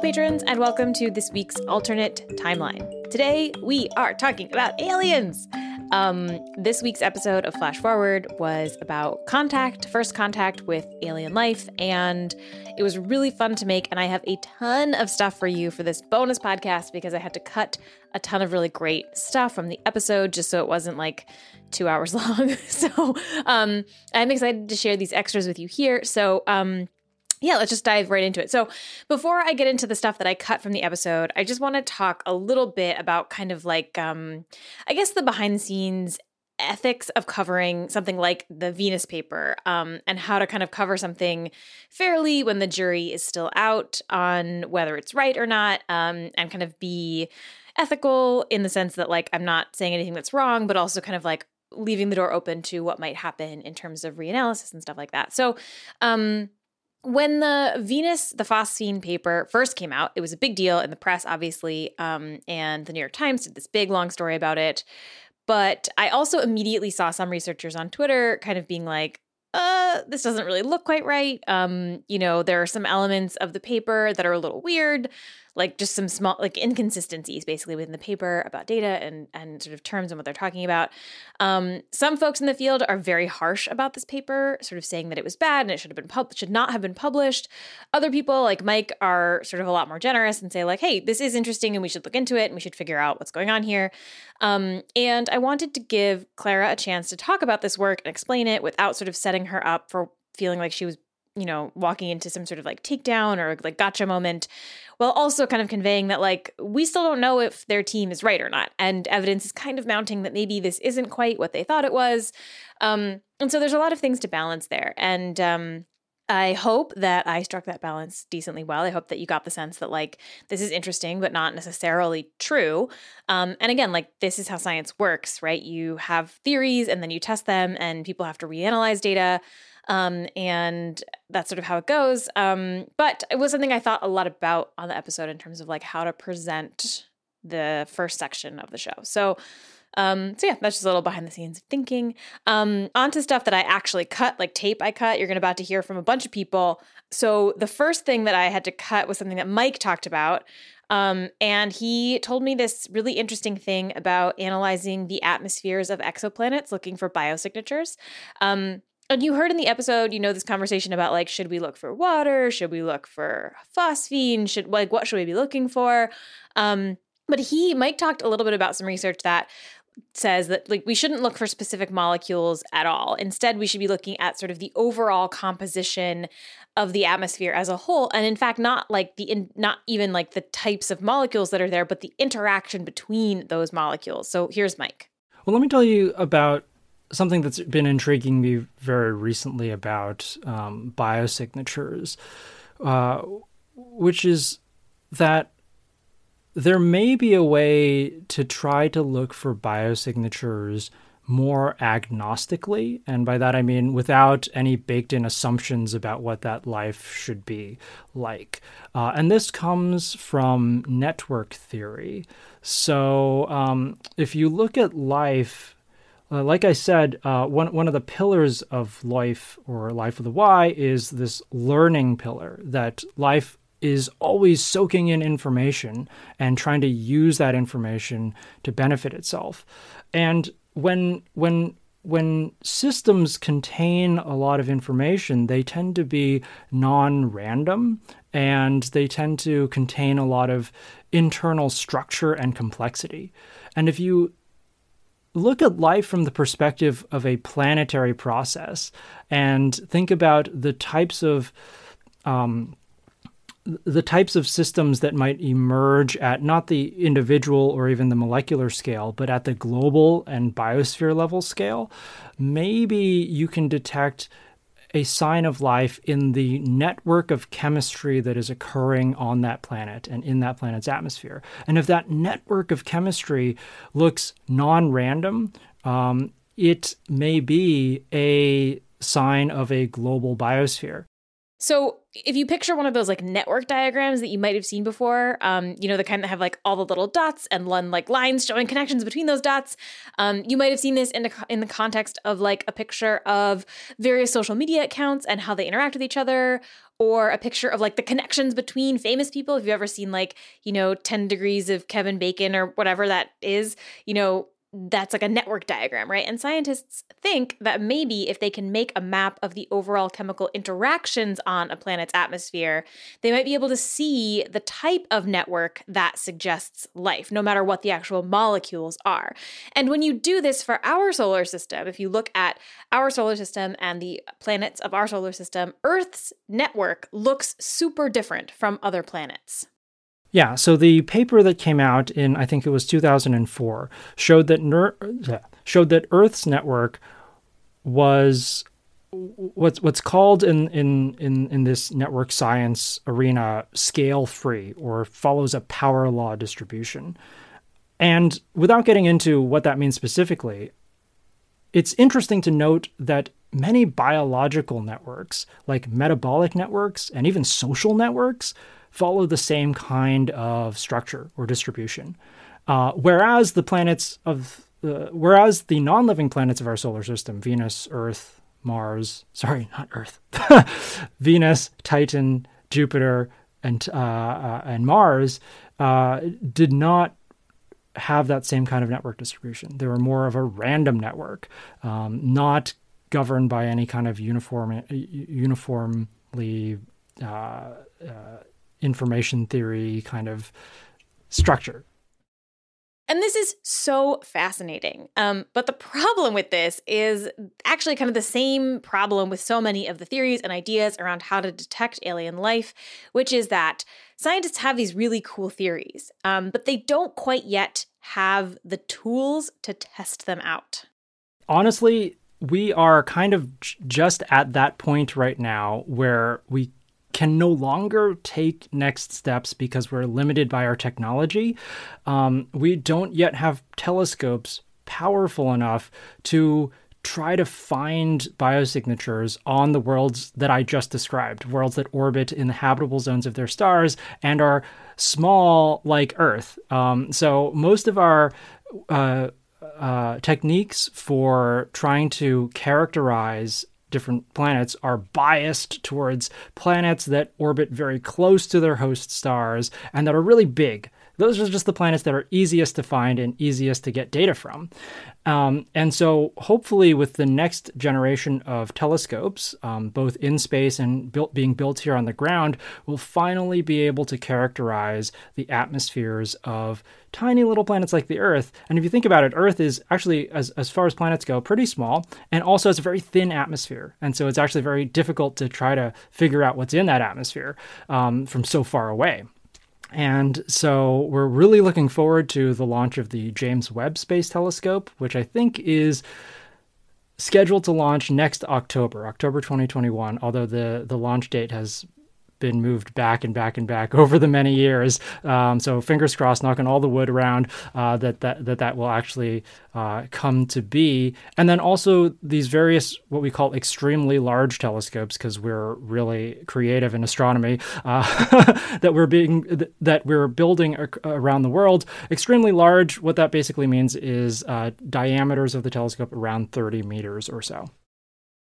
Patrons, and welcome to this week's alternate timeline. Today, we are talking about aliens. Um, this week's episode of Flash Forward was about contact, first contact with alien life, and it was really fun to make. And I have a ton of stuff for you for this bonus podcast because I had to cut a ton of really great stuff from the episode just so it wasn't like two hours long. so um, I'm excited to share these extras with you here. So um, yeah, let's just dive right into it. So, before I get into the stuff that I cut from the episode, I just want to talk a little bit about kind of like, um, I guess, the behind the scenes ethics of covering something like the Venus paper um, and how to kind of cover something fairly when the jury is still out on whether it's right or not um, and kind of be ethical in the sense that, like, I'm not saying anything that's wrong, but also kind of like leaving the door open to what might happen in terms of reanalysis and stuff like that. So, um, when the Venus, the phosphine paper first came out, it was a big deal in the press, obviously, um, and the New York Times did this big long story about it. But I also immediately saw some researchers on Twitter kind of being like, uh, this doesn't really look quite right. Um, you know, there are some elements of the paper that are a little weird like just some small like inconsistencies basically within the paper about data and and sort of terms and what they're talking about. Um, some folks in the field are very harsh about this paper, sort of saying that it was bad and it should have been pub- should not have been published. Other people like Mike are sort of a lot more generous and say like, hey, this is interesting and we should look into it and we should figure out what's going on here. Um, and I wanted to give Clara a chance to talk about this work and explain it without sort of setting her up for feeling like she was you know, walking into some sort of like takedown or like gotcha moment, while also kind of conveying that like we still don't know if their team is right or not. And evidence is kind of mounting that maybe this isn't quite what they thought it was. Um, and so there's a lot of things to balance there. And um, I hope that I struck that balance decently well. I hope that you got the sense that like this is interesting, but not necessarily true. Um, and again, like this is how science works, right? You have theories and then you test them, and people have to reanalyze data. Um, and that's sort of how it goes. Um, but it was something I thought a lot about on the episode in terms of like how to present the first section of the show. So, um, so yeah, that's just a little behind the scenes thinking. Um, on to stuff that I actually cut, like tape I cut. You're to about to hear from a bunch of people. So the first thing that I had to cut was something that Mike talked about. Um, and he told me this really interesting thing about analyzing the atmospheres of exoplanets, looking for biosignatures. Um, and you heard in the episode, you know, this conversation about like, should we look for water? Should we look for phosphine? Should like what should we be looking for? Um, but he, Mike talked a little bit about some research that says that like we shouldn't look for specific molecules at all. Instead, we should be looking at sort of the overall composition of the atmosphere as a whole and in fact not like the in, not even like the types of molecules that are there but the interaction between those molecules. So here's Mike. Well, let me tell you about something that's been intriguing me very recently about um, biosignatures, uh, which is that there may be a way to try to look for biosignatures more agnostically. And by that I mean without any baked in assumptions about what that life should be like. Uh, and this comes from network theory. So um, if you look at life uh, like I said, uh, one one of the pillars of life or life of the Y is this learning pillar. That life is always soaking in information and trying to use that information to benefit itself. And when when when systems contain a lot of information, they tend to be non-random and they tend to contain a lot of internal structure and complexity. And if you look at life from the perspective of a planetary process and think about the types of um, the types of systems that might emerge at not the individual or even the molecular scale, but at the global and biosphere level scale, maybe you can detect a sign of life in the network of chemistry that is occurring on that planet and in that planet's atmosphere. And if that network of chemistry looks non random, um, it may be a sign of a global biosphere. So if you picture one of those like network diagrams that you might have seen before, um, you know, the kind that have like all the little dots and like lines showing connections between those dots, um, you might have seen this in the, in the context of like a picture of various social media accounts and how they interact with each other, or a picture of like the connections between famous people. If you've ever seen like, you know, 10 degrees of Kevin Bacon or whatever that is, you know, that's like a network diagram, right? And scientists think that maybe if they can make a map of the overall chemical interactions on a planet's atmosphere, they might be able to see the type of network that suggests life, no matter what the actual molecules are. And when you do this for our solar system, if you look at our solar system and the planets of our solar system, Earth's network looks super different from other planets. Yeah, so the paper that came out in I think it was 2004 showed that ner- showed that Earth's network was what's what's called in in in in this network science arena scale free or follows a power law distribution. And without getting into what that means specifically, it's interesting to note that many biological networks like metabolic networks and even social networks follow the same kind of structure or distribution. Uh, whereas the planets of uh, whereas the non-living planets of our solar system, Venus, Earth, Mars, sorry, not Earth, Venus, Titan, Jupiter, and uh, uh, and Mars, uh, did not have that same kind of network distribution. They were more of a random network, um, not governed by any kind of uniform uniformly uh, uh, information theory kind of structure. And this is so fascinating. Um, but the problem with this is actually kind of the same problem with so many of the theories and ideas around how to detect alien life, which is that scientists have these really cool theories, um, but they don't quite yet have the tools to test them out. Honestly, we are kind of just at that point right now where we can no longer take next steps because we're limited by our technology. Um, we don't yet have telescopes powerful enough to try to find biosignatures on the worlds that I just described, worlds that orbit in the habitable zones of their stars and are small like Earth. Um, so most of our uh, uh, techniques for trying to characterize different planets are biased towards planets that orbit very close to their host stars and that are really big. Those are just the planets that are easiest to find and easiest to get data from. Um, and so, hopefully, with the next generation of telescopes, um, both in space and built, being built here on the ground, we'll finally be able to characterize the atmospheres of tiny little planets like the Earth. And if you think about it, Earth is actually, as, as far as planets go, pretty small and also has a very thin atmosphere. And so, it's actually very difficult to try to figure out what's in that atmosphere um, from so far away. And so we're really looking forward to the launch of the James Webb Space Telescope, which I think is scheduled to launch next October, October 2021, although the, the launch date has been moved back and back and back over the many years. Um, so fingers crossed, knocking all the wood around uh, that, that that that will actually uh, come to be. And then also these various what we call extremely large telescopes because we're really creative in astronomy uh, that we're being that we're building around the world. Extremely large. What that basically means is uh, diameters of the telescope around 30 meters or so.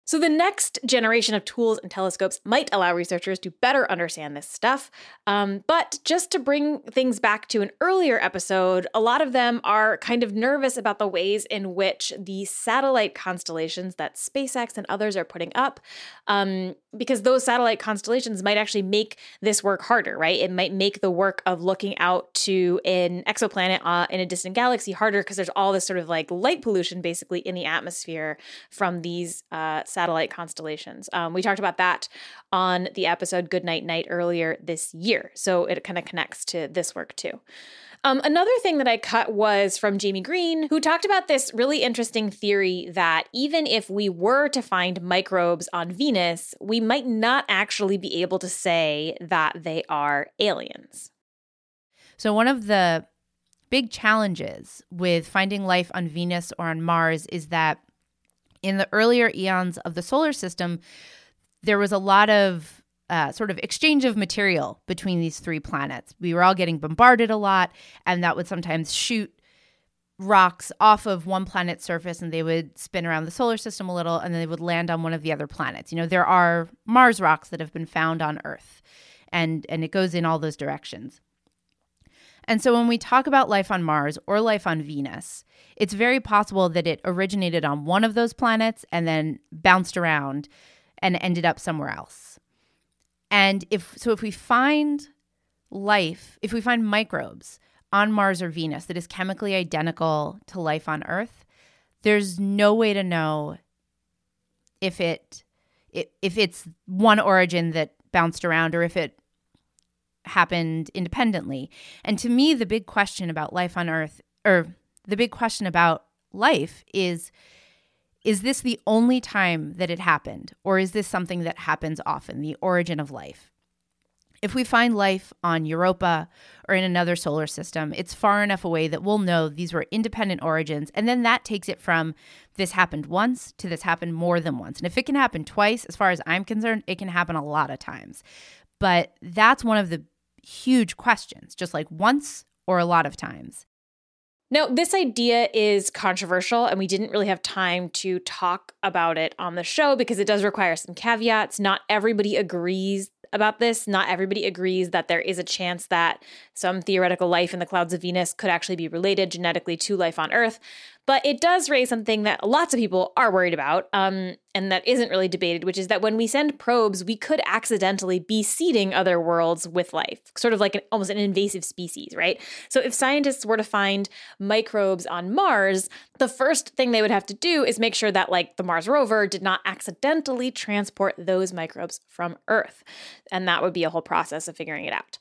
So, the next generation of tools and telescopes might allow researchers to better understand this stuff. Um, but just to bring things back to an earlier episode, a lot of them are kind of nervous about the ways in which the satellite constellations that SpaceX and others are putting up, um, because those satellite constellations might actually make this work harder, right? It might make the work of looking out to an exoplanet uh, in a distant galaxy harder because there's all this sort of like light pollution basically in the atmosphere from these. Uh, satellite constellations. Um, we talked about that on the episode Good Night Night earlier this year. So it kind of connects to this work too. Um, another thing that I cut was from Jaime Green, who talked about this really interesting theory that even if we were to find microbes on Venus, we might not actually be able to say that they are aliens. So, one of the big challenges with finding life on Venus or on Mars is that in the earlier eons of the solar system, there was a lot of uh, sort of exchange of material between these three planets. We were all getting bombarded a lot, and that would sometimes shoot rocks off of one planet's surface and they would spin around the solar system a little and then they would land on one of the other planets. You know, there are Mars rocks that have been found on Earth and and it goes in all those directions. And so when we talk about life on Mars or life on Venus, it's very possible that it originated on one of those planets and then bounced around and ended up somewhere else. And if so if we find life, if we find microbes on Mars or Venus that is chemically identical to life on Earth, there's no way to know if it if it's one origin that bounced around or if it happened independently. And to me, the big question about life on Earth, or the big question about life is is this the only time that it happened, or is this something that happens often, the origin of life? If we find life on Europa or in another solar system, it's far enough away that we'll know these were independent origins. And then that takes it from this happened once to this happened more than once. And if it can happen twice, as far as I'm concerned, it can happen a lot of times. But that's one of the huge questions, just like once or a lot of times. Now, this idea is controversial, and we didn't really have time to talk about it on the show because it does require some caveats. Not everybody agrees about this. Not everybody agrees that there is a chance that some theoretical life in the clouds of Venus could actually be related genetically to life on Earth. But it does raise something that lots of people are worried about, um, and that isn't really debated, which is that when we send probes, we could accidentally be seeding other worlds with life, sort of like an, almost an invasive species, right? So if scientists were to find microbes on Mars, the first thing they would have to do is make sure that, like, the Mars rover did not accidentally transport those microbes from Earth. And that would be a whole process of figuring it out.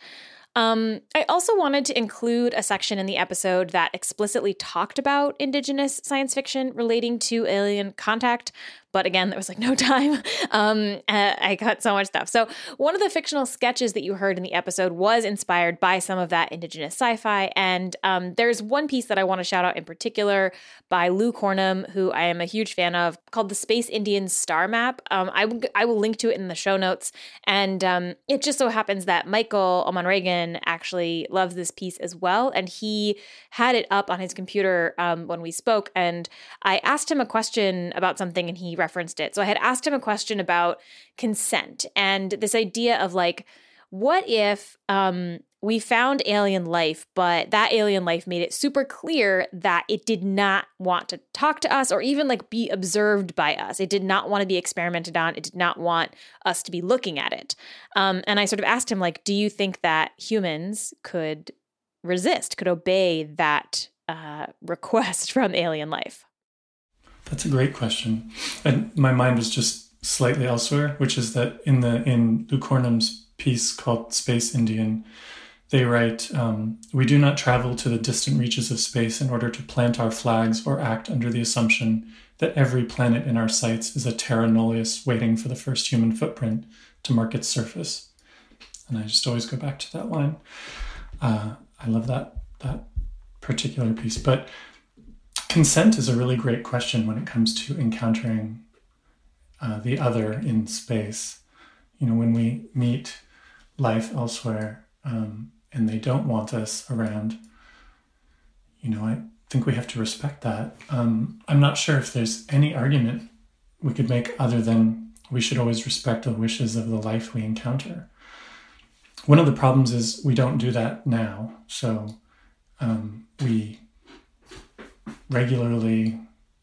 Um, I also wanted to include a section in the episode that explicitly talked about Indigenous science fiction relating to alien contact, but again, there was like no time. Um, I cut so much stuff. So, one of the fictional sketches that you heard in the episode was inspired by some of that Indigenous sci fi. And um, there's one piece that I want to shout out in particular by Lou Cornum, who I am a huge fan of, called The Space Indian Star Map. Um, I, w- I will link to it in the show notes. And um, it just so happens that Michael Oman Reagan actually loves this piece as well. And he had it up on his computer um, when we spoke. And I asked him a question about something, and he referenced it. So I had asked him a question about consent and this idea of like, what if um, we found alien life, but that alien life made it super clear that it did not want to talk to us or even like be observed by us. It did not want to be experimented on. It did not want us to be looking at it. Um, and I sort of asked him, like, do you think that humans could resist, could obey that uh, request from alien life? That's a great question. And my mind was just slightly elsewhere, which is that in the in Lou Cornum's piece called Space Indian, they write, um, We do not travel to the distant reaches of space in order to plant our flags or act under the assumption that every planet in our sights is a terra nullius waiting for the first human footprint to mark its surface. And I just always go back to that line. Uh, I love that that particular piece. But consent is a really great question when it comes to encountering uh, the other in space. You know, when we meet life elsewhere um, and they don't want us around, you know, I think we have to respect that. Um, I'm not sure if there's any argument we could make other than we should always respect the wishes of the life we encounter. One of the problems is we don't do that now. So um, we regularly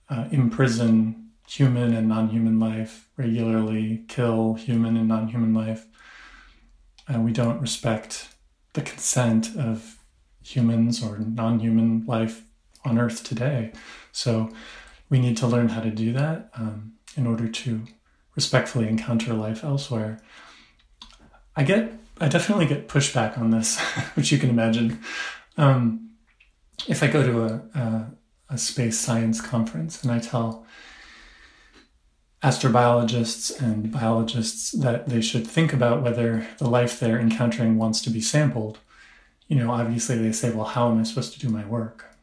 uh, imprison human and non-human life, regularly kill human and non-human life. Uh, we don't respect the consent of humans or non-human life on Earth today. So we need to learn how to do that um, in order to respectfully encounter life elsewhere. I get, I definitely get pushback on this, which you can imagine. Um, if I go to a, a a space science conference and I tell astrobiologists and biologists that they should think about whether the life they're encountering wants to be sampled, you know, obviously they say, well, how am I supposed to do my work?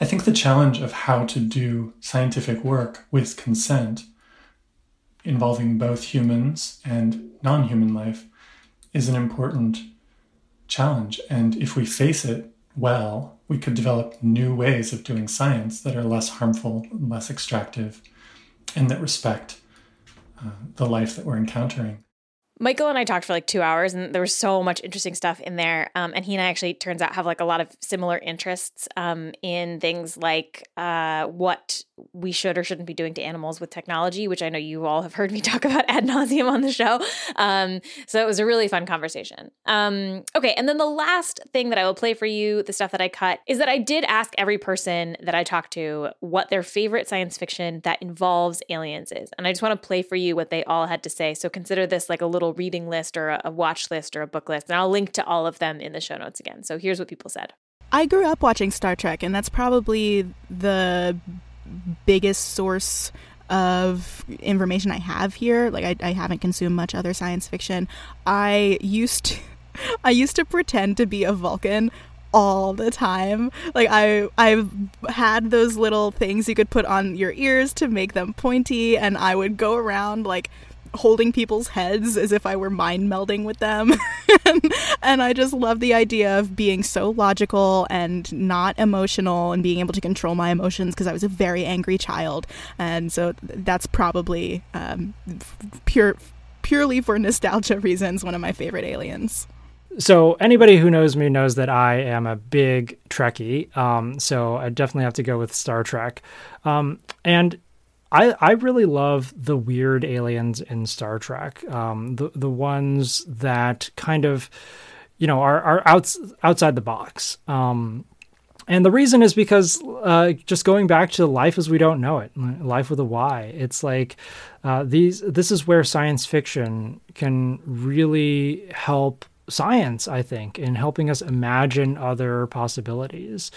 I think the challenge of how to do scientific work with consent involving both humans and non human life is an important challenge. And if we face it well, we could develop new ways of doing science that are less harmful, less extractive, and that respect uh, the life that we're encountering. Michael and I talked for like two hours, and there was so much interesting stuff in there. Um, and he and I actually turns out have like a lot of similar interests um, in things like uh, what we should or shouldn't be doing to animals with technology, which I know you all have heard me talk about ad nauseum on the show. Um, so it was a really fun conversation. Um, okay, and then the last thing that I will play for you, the stuff that I cut, is that I did ask every person that I talked to what their favorite science fiction that involves aliens is, and I just want to play for you what they all had to say. So consider this like a little reading list or a watch list or a book list. And I'll link to all of them in the show notes again. So here's what people said. I grew up watching Star Trek, and that's probably the biggest source of information I have here. Like I, I haven't consumed much other science fiction. I used to, I used to pretend to be a Vulcan all the time. Like I I've had those little things you could put on your ears to make them pointy and I would go around like holding people's heads as if I were mind melding with them. and, I just love the idea of being so logical and not emotional and being able to control my emotions because I was a very angry child. And so that's probably um, pure purely for nostalgia reasons one of my favorite aliens. So anybody who knows me knows that I am a big Trekkie. Um, so I definitely have to go with Star Trek. Um, and I, I really love the weird aliens in Star Trek. Um, the the ones that kind of, you know, are are outs, outside the box. Um, and the reason is because uh, just going back to life as we don't know it, life with a Y. It's like uh, these. This is where science fiction can really help science, I think, in helping us imagine other possibilities.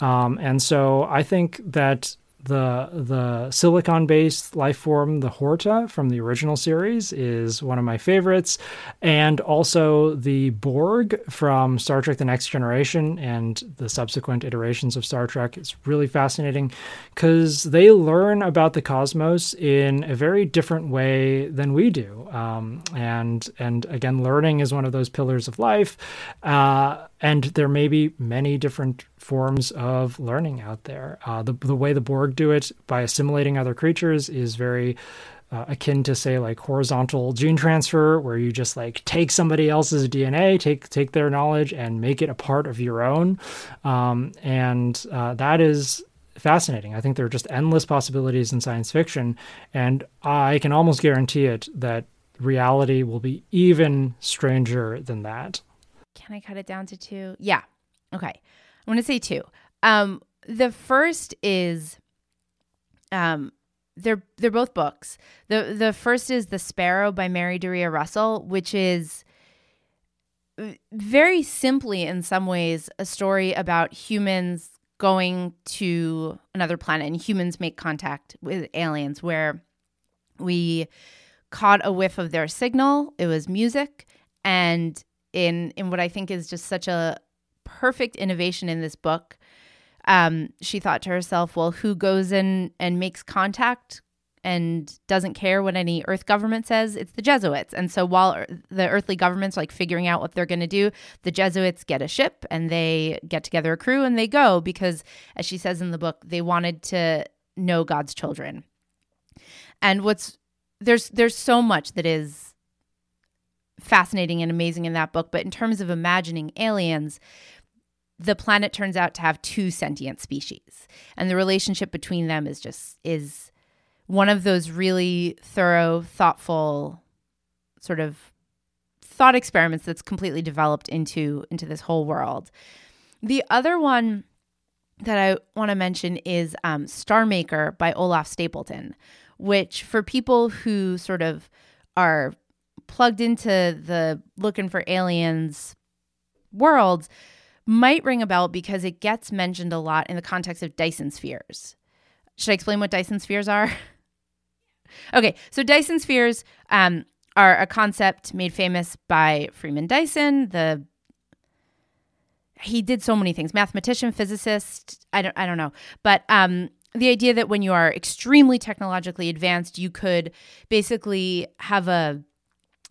Um, and so I think that the the silicon based life form, the Horta from the original series, is one of my favorites, and also the Borg from Star Trek: The Next Generation and the subsequent iterations of Star Trek. It's really fascinating because they learn about the cosmos in a very different way than we do, um, and and again, learning is one of those pillars of life. Uh, and there may be many different forms of learning out there. Uh, the, the way the Borg do it by assimilating other creatures is very uh, akin to say like horizontal gene transfer where you just like take somebody else's dna take take their knowledge and make it a part of your own um, and uh, that is fascinating i think there are just endless possibilities in science fiction and i can almost guarantee it that reality will be even stranger than that can I cut it down to two? Yeah. Okay. I'm going to say two. Um, the first is um, they're they're both books. The the first is The Sparrow by Mary Doria Russell, which is very simply in some ways a story about humans going to another planet and humans make contact with aliens where we caught a whiff of their signal. It was music and in in what I think is just such a perfect innovation in this book. Um, she thought to herself, well, who goes in and makes contact and doesn't care what any Earth government says? It's the Jesuits. And so while the earthly government's are like figuring out what they're going to do, the Jesuits get a ship and they get together a crew and they go because, as she says in the book, they wanted to know God's children. And what's there's there's so much that is fascinating and amazing in that book. But in terms of imagining aliens, the planet turns out to have two sentient species, and the relationship between them is just is one of those really thorough, thoughtful, sort of thought experiments that's completely developed into into this whole world. The other one that I want to mention is um, Star Maker by Olaf Stapledon which for people who sort of are plugged into the looking for aliens world might ring a bell because it gets mentioned a lot in the context of Dyson spheres. Should I explain what Dyson spheres are? okay, so Dyson spheres um, are a concept made famous by Freeman Dyson, the he did so many things mathematician physicist i don't i don't know but um the idea that when you are extremely technologically advanced you could basically have a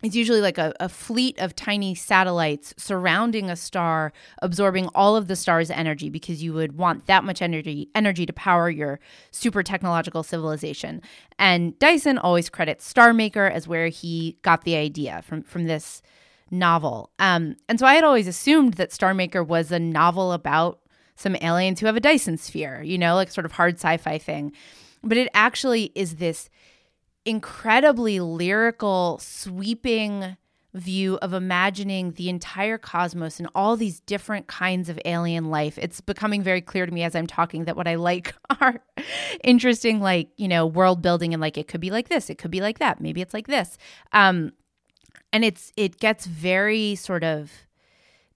it's usually like a, a fleet of tiny satellites surrounding a star, absorbing all of the star's energy because you would want that much energy energy to power your super technological civilization. And Dyson always credits Star Maker as where he got the idea from from this novel. Um, and so I had always assumed that Star Maker was a novel about some aliens who have a Dyson sphere, you know, like sort of hard sci-fi thing. But it actually is this incredibly lyrical, sweeping view of imagining the entire cosmos and all these different kinds of alien life. It's becoming very clear to me as I'm talking that what I like are interesting, like, you know, world building and like it could be like this, it could be like that, maybe it's like this. Um, and it's it gets very sort of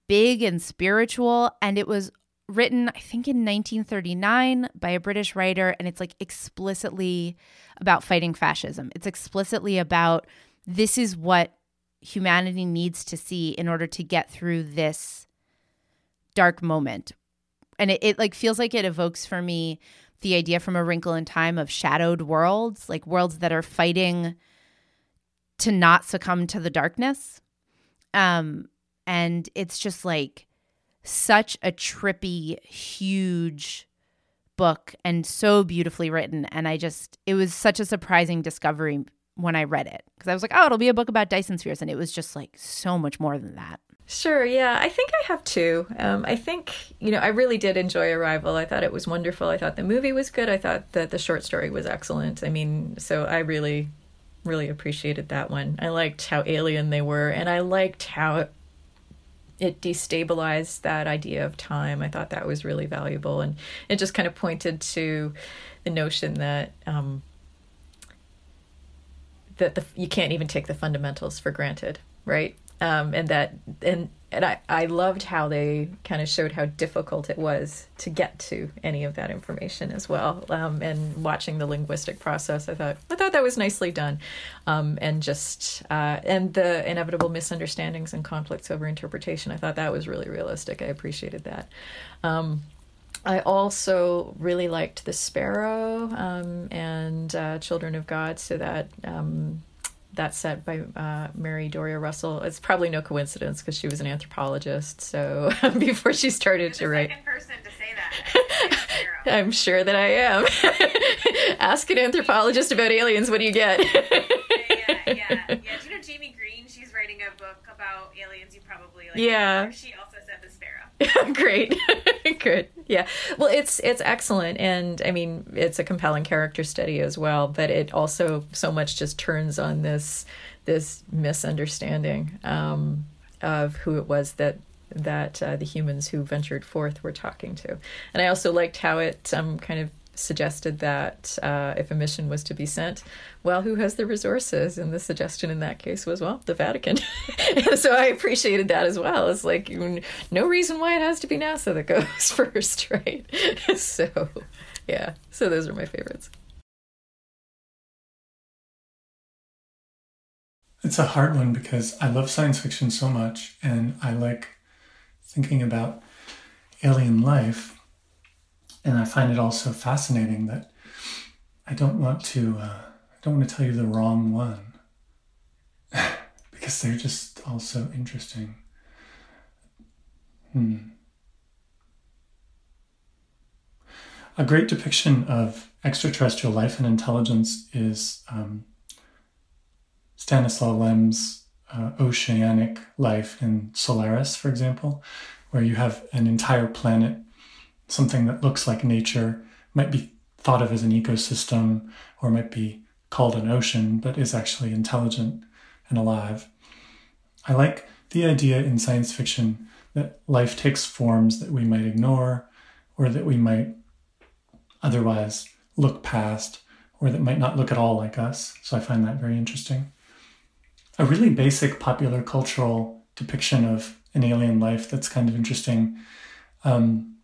big and spiritual and it was written i think in 1939 by a british writer and it's like explicitly about fighting fascism. It's explicitly about this is what humanity needs to see in order to get through this dark moment. And it, it like feels like it evokes for me the idea from a wrinkle in time of shadowed worlds like worlds that are fighting to not succumb to the darkness. Um and it's just like such a trippy, huge book and so beautifully written. And I just, it was such a surprising discovery when I read it because I was like, oh, it'll be a book about Dyson spheres. And it was just like so much more than that. Sure, yeah. I think I have two. Um, I think, you know, I really did enjoy Arrival. I thought it was wonderful. I thought the movie was good. I thought that the short story was excellent. I mean, so I really, really appreciated that one. I liked how alien they were, and I liked how it destabilized that idea of time. I thought that was really valuable, and it just kind of pointed to the notion that um, that the, you can't even take the fundamentals for granted, right? Um, and that and and I, I loved how they kind of showed how difficult it was to get to any of that information as well. Um, and watching the linguistic process, I thought I thought that was nicely done, um, and just uh, and the inevitable misunderstandings and conflicts over interpretation. I thought that was really realistic. I appreciated that. Um, I also really liked the Sparrow um, and uh, Children of God, so that um, that set by uh, Mary Doria Russell. It's probably no coincidence because she was an anthropologist. So before she started to write, person to say that. I'm sure that I am. Ask an anthropologist about aliens. What do you get? yeah, yeah, yeah. Do you know Jaime Green? She's writing a book about aliens. You probably like. Yeah. She also said the sparrow. Great, good. Yeah. Well, it's it's excellent, and I mean, it's a compelling character study as well. But it also so much just turns on this this misunderstanding um, of who it was that that uh, the humans who ventured forth were talking to. And I also liked how it um, kind of suggested that uh, if a mission was to be sent, well, who has the resources? And the suggestion in that case was, well, the Vatican. so I appreciated that as well. It's like no reason why it has to be NASA that goes first, right? so, yeah. So those are my favorites. It's a hard one because I love science fiction so much and I like thinking about alien life and I find it also fascinating that I don't want to uh, I don't want to tell you the wrong one because they're just all so interesting. Hmm. A great depiction of extraterrestrial life and intelligence is um, Stanislaw Lem's uh, oceanic life in Solaris, for example, where you have an entire planet something that looks like nature, might be thought of as an ecosystem or might be called an ocean, but is actually intelligent and alive. I like the idea in science fiction that life takes forms that we might ignore or that we might otherwise look past or that might not look at all like us. So I find that very interesting. A really basic popular cultural depiction of an alien life that's kind of interesting um,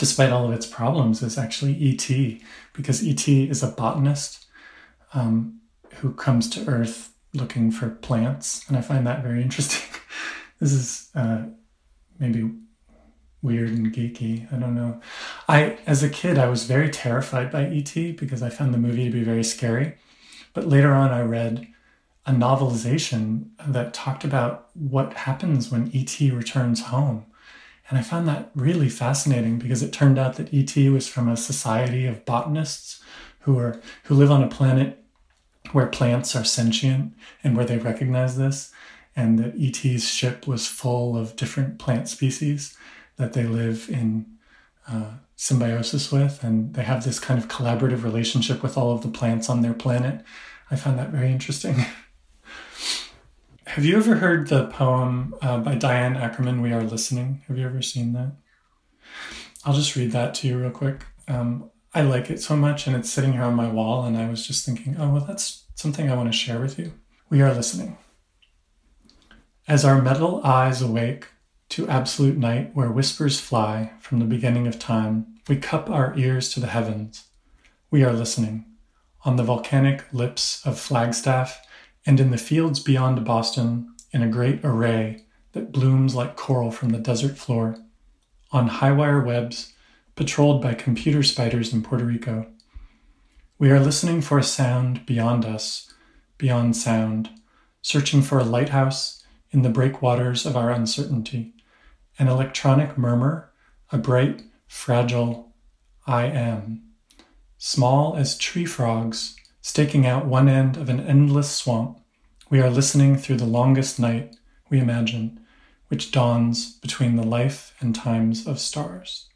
despite all of its problems, is actually E.T., because E.T. is a botanist um, who comes to Earth looking for plants, and I find that very interesting. this is uh, maybe weird and geeky. I don't know. I, as a kid, I was very terrified by E.T. because I found the movie to be very scary. But later on, I read a novelization that talked about what happens when ET returns home. And I found that really fascinating because it turned out that ET was from a society of botanists who are who live on a planet where plants are sentient and where they recognize this and that ET's ship was full of different plant species that they live in uh, symbiosis with, and they have this kind of collaborative relationship with all of the plants on their planet. I found that very interesting. have you ever heard the poem uh, by Diane Ackerman, We Are Listening? Have you ever seen that? I'll just read that to you real quick. Um, I like it so much, and it's sitting here on my wall, and I was just thinking, oh, well, that's something I want to share with you. We are listening. As our metal eyes awake to absolute night where whispers fly from the beginning of time, we cup our ears to the heavens. We are listening. On the volcanic lips of Flagstaff and in the fields beyond Boston, in a great array that blooms like coral from the desert floor, on high wire webs patrolled by computer spiders in Puerto Rico. We are listening for a sound beyond us, beyond sound, searching for a lighthouse in the breakwaters of our uncertainty, an electronic murmur, a bright, fragile I am. Small as tree frogs, staking out one end of an endless swamp, we are listening through the longest night, we imagine, which dawns between the life and times of stars.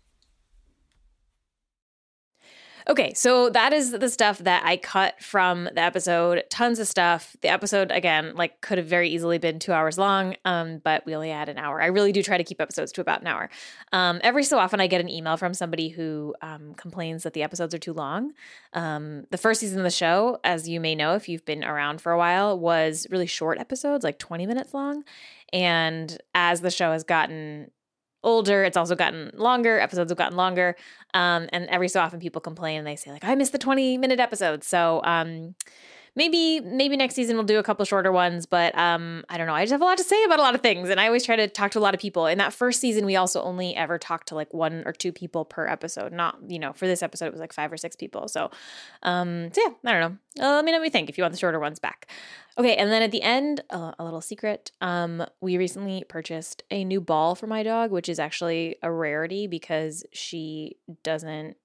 Okay, so that is the stuff that I cut from the episode. Tons of stuff. The episode again, like could have very easily been 2 hours long, um but we only had an hour. I really do try to keep episodes to about an hour. Um every so often I get an email from somebody who um complains that the episodes are too long. Um the first season of the show, as you may know if you've been around for a while, was really short episodes, like 20 minutes long. And as the show has gotten older. It's also gotten longer. Episodes have gotten longer. Um, and every so often people complain and they say, like, I missed the 20 minute episodes. So um, maybe maybe next season we'll do a couple shorter ones but um i don't know. I just have a lot to say about a lot of things and i always try to talk to a lot of people. In that first season we also only ever talked to like one or two people per episode not you know for this episode it was like five or six people. So um so yeah i don't know. Uh, let me know what you think if you want the shorter ones back. Okay and then at the end uh, a little secret um we recently purchased a new ball for my dog which is actually a rarity because she doesn't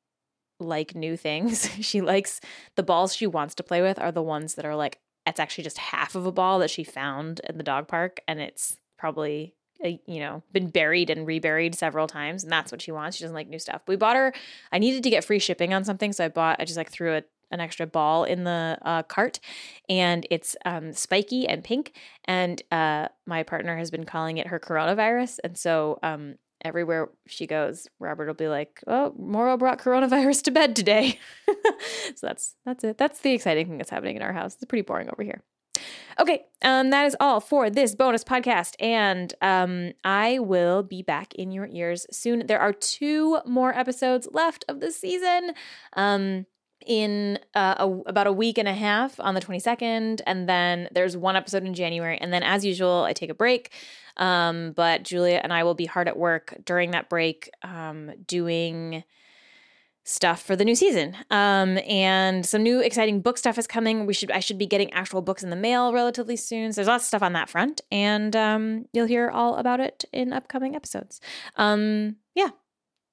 like new things. she likes the balls she wants to play with are the ones that are like it's actually just half of a ball that she found in the dog park and it's probably uh, you know been buried and reburied several times and that's what she wants she doesn't like new stuff we bought her i needed to get free shipping on something so i bought i just like threw a, an extra ball in the uh, cart and it's um, spiky and pink and uh, my partner has been calling it her coronavirus and so um, everywhere she goes, Robert will be like, "Oh, Moro brought coronavirus to bed today." so that's that's it. That's the exciting thing that's happening in our house. It's pretty boring over here. Okay, um, that is all for this bonus podcast, and um, I will be back in your ears soon. There are two more episodes left of the season. Um, in uh, a, about a week and a half on the 22nd and then there's one episode in january and then as usual i take a break um, but Julia and I will be hard at work during that break um, doing stuff for the new season. Um, and some new exciting book stuff is coming. We should I should be getting actual books in the mail relatively soon. So there's lots of stuff on that front, and um, you'll hear all about it in upcoming episodes. Um.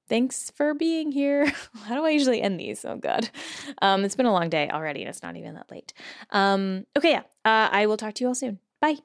Thanks for being here. How do I usually end these? Oh god, um, it's been a long day already, and it's not even that late. Um, okay, yeah. Uh, I will talk to you all soon. Bye.